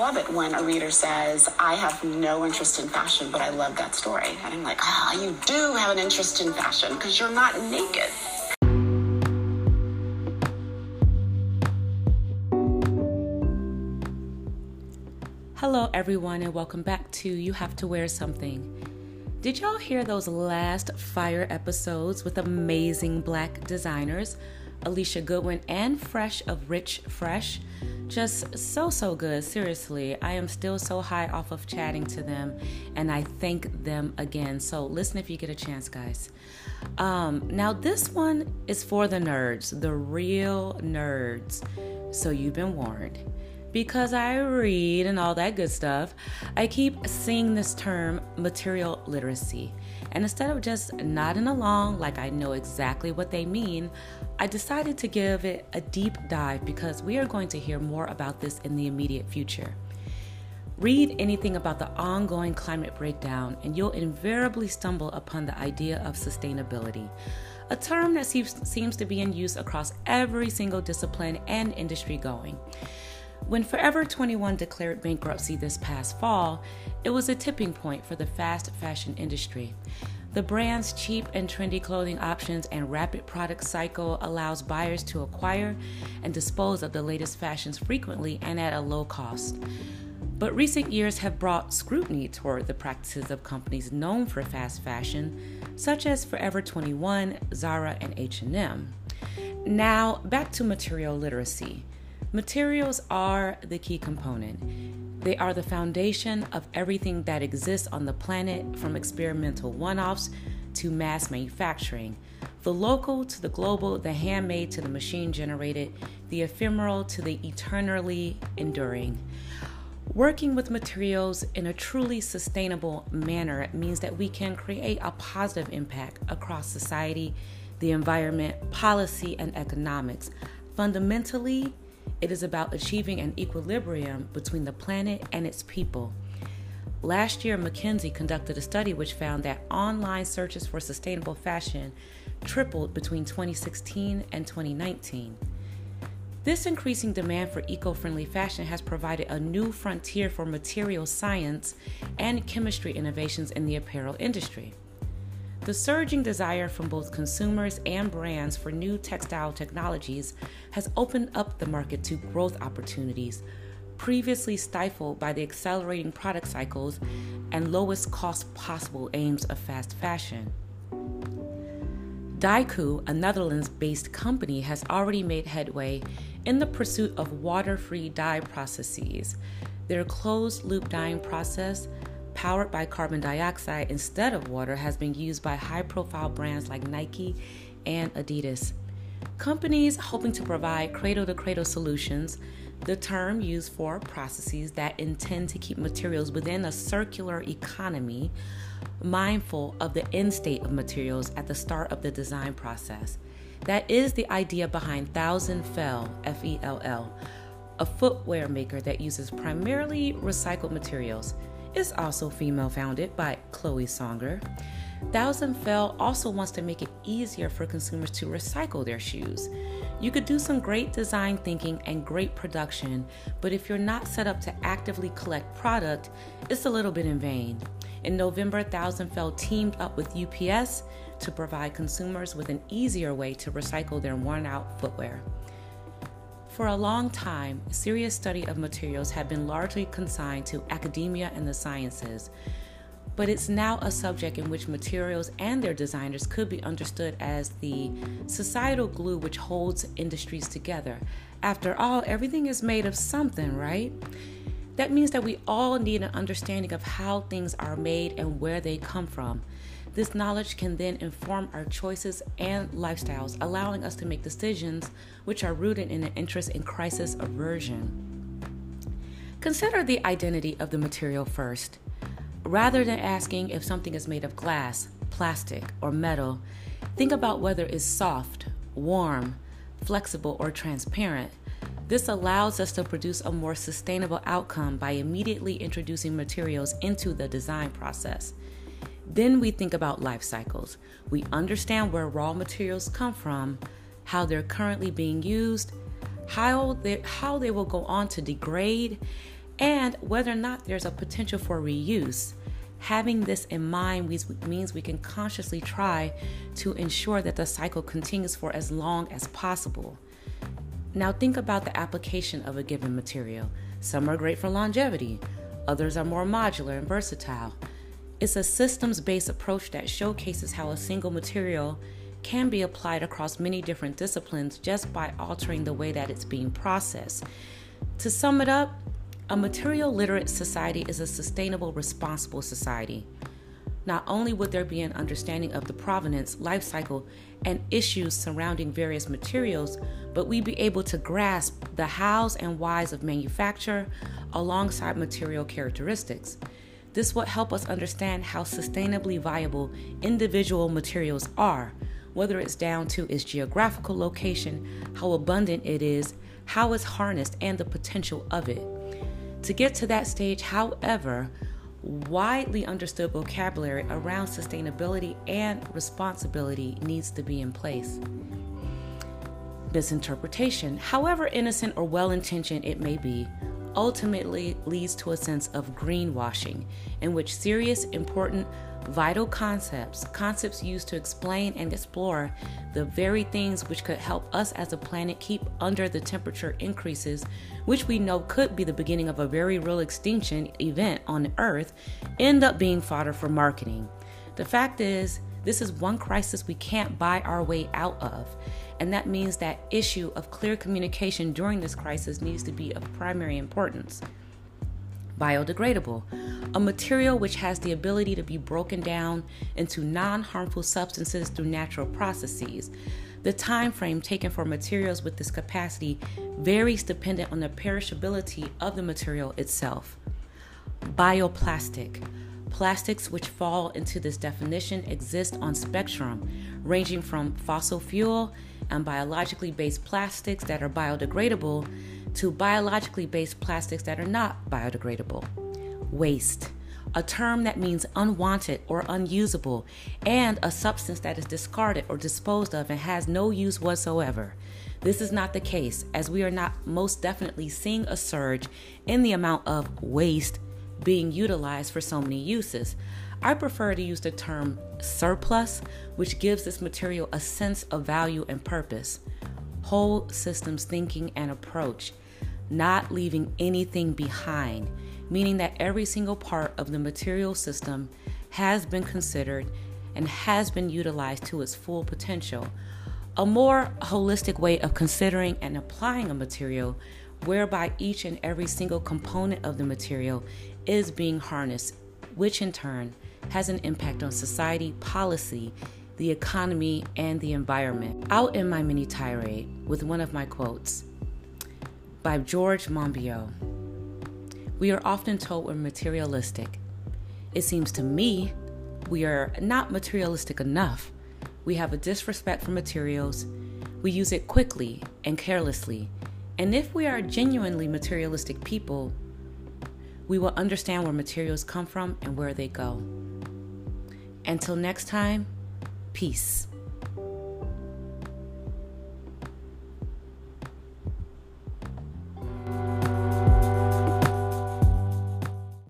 love it when a reader says, I have no interest in fashion, but I love that story. And I'm like, ah, oh, you do have an interest in fashion because you're not naked. Hello, everyone, and welcome back to You Have to Wear Something. Did y'all hear those last fire episodes with amazing black designers, Alicia Goodwin and Fresh of Rich Fresh? Just so, so good. Seriously, I am still so high off of chatting to them, and I thank them again. So, listen if you get a chance, guys. Um, now, this one is for the nerds, the real nerds. So, you've been warned. Because I read and all that good stuff, I keep seeing this term material literacy. And instead of just nodding along like I know exactly what they mean, I decided to give it a deep dive because we are going to hear more about this in the immediate future. Read anything about the ongoing climate breakdown, and you'll invariably stumble upon the idea of sustainability, a term that seems, to be in use across every single discipline and industry going. When Forever 21 declared bankruptcy this past fall, it was a tipping point for the fast fashion industry. The brand's cheap and trendy clothing options and rapid product cycle allows buyers to acquire and dispose of the latest fashions frequently and at a low cost. But recent years have brought scrutiny toward the practices of companies known for fast fashion, such as Forever 21, Zara, and H&M. Now, back to material literacy. Materials are the key component. They are the foundation of everything that exists on the planet, from experimental one offs to mass manufacturing. The local to the global, the handmade to the machine generated, the ephemeral to the eternally enduring. Working with materials in a truly sustainable manner means that we can create a positive impact across society, the environment, policy, and economics. Fundamentally, it is about achieving an equilibrium between the planet and its people. Last year, McKinsey conducted a study which found that online searches for sustainable fashion tripled between 2016 and 2019. This increasing demand for eco friendly fashion has provided a new frontier for material science and chemistry innovations in the apparel industry. The surging desire from both consumers and brands for new textile technologies has opened up the market to growth opportunities previously stifled by the accelerating product cycles and lowest cost possible aims of fast fashion. DyeCoo, a Netherlands based company, has already made headway in the pursuit of water free dye processes. Their closed loop dyeing process powered by carbon dioxide instead of water has been used by high profile brands like Nike and Adidas. Companies hoping to provide cradle to cradle solutions, the term used for processes that intend to keep materials within a circular economy, mindful of the end state of materials at the start of the design process. That is the idea behind Thousand Fell, F E L L, a footwear maker that uses primarily recycled materials is also female founded by Chloe Songer. Thousand Fell also wants to make it easier for consumers to recycle their shoes. You could do some great design thinking and great production, but if you're not set up to actively collect product, it's a little bit in vain. In November, Thousand Fell teamed up with UPS to provide consumers with an easier way to recycle their worn out footwear. For a long time, serious study of materials had been largely consigned to academia and the sciences, but it's now a subject in which materials and their designers could be understood as the societal glue which holds industries together. After all, everything is made of something, right? That means that we all need an understanding of how things are made and where they come from. This knowledge can then inform our choices and lifestyles, allowing us to make decisions which are rooted in an interest in crisis aversion. Consider the identity of the material first. Rather than asking if something is made of glass, plastic, or metal, think about whether it's soft, warm, flexible, or transparent. This allows us to produce a more sustainable outcome by immediately introducing materials into the design process. Then we think about life cycles. We understand where raw materials come from, how they're currently being used, how they, how they will go on to degrade, and whether or not there's a potential for reuse. Having this in mind means we can consciously try to ensure that the cycle continues for as long as possible. Now, think about the application of a given material. Some are great for longevity, others are more modular and versatile. It's a systems based approach that showcases how a single material can be applied across many different disciplines just by altering the way that it's being processed. To sum it up, a material literate society is a sustainable, responsible society. Not only would there be an understanding of the provenance, life cycle, and issues surrounding various materials, but we'd be able to grasp the hows and whys of manufacture alongside material characteristics. This will help us understand how sustainably viable individual materials are, whether it's down to its geographical location, how abundant it is, how it's harnessed, and the potential of it. To get to that stage, however, widely understood vocabulary around sustainability and responsibility needs to be in place. Misinterpretation, however innocent or well intentioned it may be, ultimately leads to a sense of greenwashing, in which serious, important, vital concepts, concepts used to explain and explore the very things which could help us as a planet keep under the temperature increases, which we know could be the beginning of a very real extinction event on Earth, end up being fodder for marketing. The fact is, this is one crisis we can't buy our way out of. And that means that issue of clear communication during this crisis needs to be of primary importance. Biodegradable, a material which has the ability to be broken down into non-harmful substances through natural processes. The time frame taken for materials with this capacity varies dependent on the perishability of the material itself. Bioplastic, Plastics which fall into this definition exist on spectrum, ranging from fossil fuel and biologically based plastics that are biodegradable to biologically based plastics that are not biodegradable. Waste, a term that means unwanted or unusable, and a substance that is discarded or disposed of and has no use whatsoever. This is not the case, as we are not most definitely seeing a surge in the amount of waste being utilized for so many uses. I prefer to use the term surplus, which gives this material a sense of value and purpose. Whole systems thinking and approach, not leaving anything behind, meaning that every single part of the material system has been considered and has been utilized to its full potential. A more holistic way of considering and applying a material whereby each and every single component of the material is being harnessed, which in turn has an impact on society, policy, the economy, and the environment. Out in my mini tirade with one of my quotes by George Monbiot We are often told we're materialistic. It seems to me we are not materialistic enough. We have a disrespect for materials. We use it quickly and carelessly. And if we are genuinely materialistic people, we will understand where materials come from and where they go. Until next time, peace.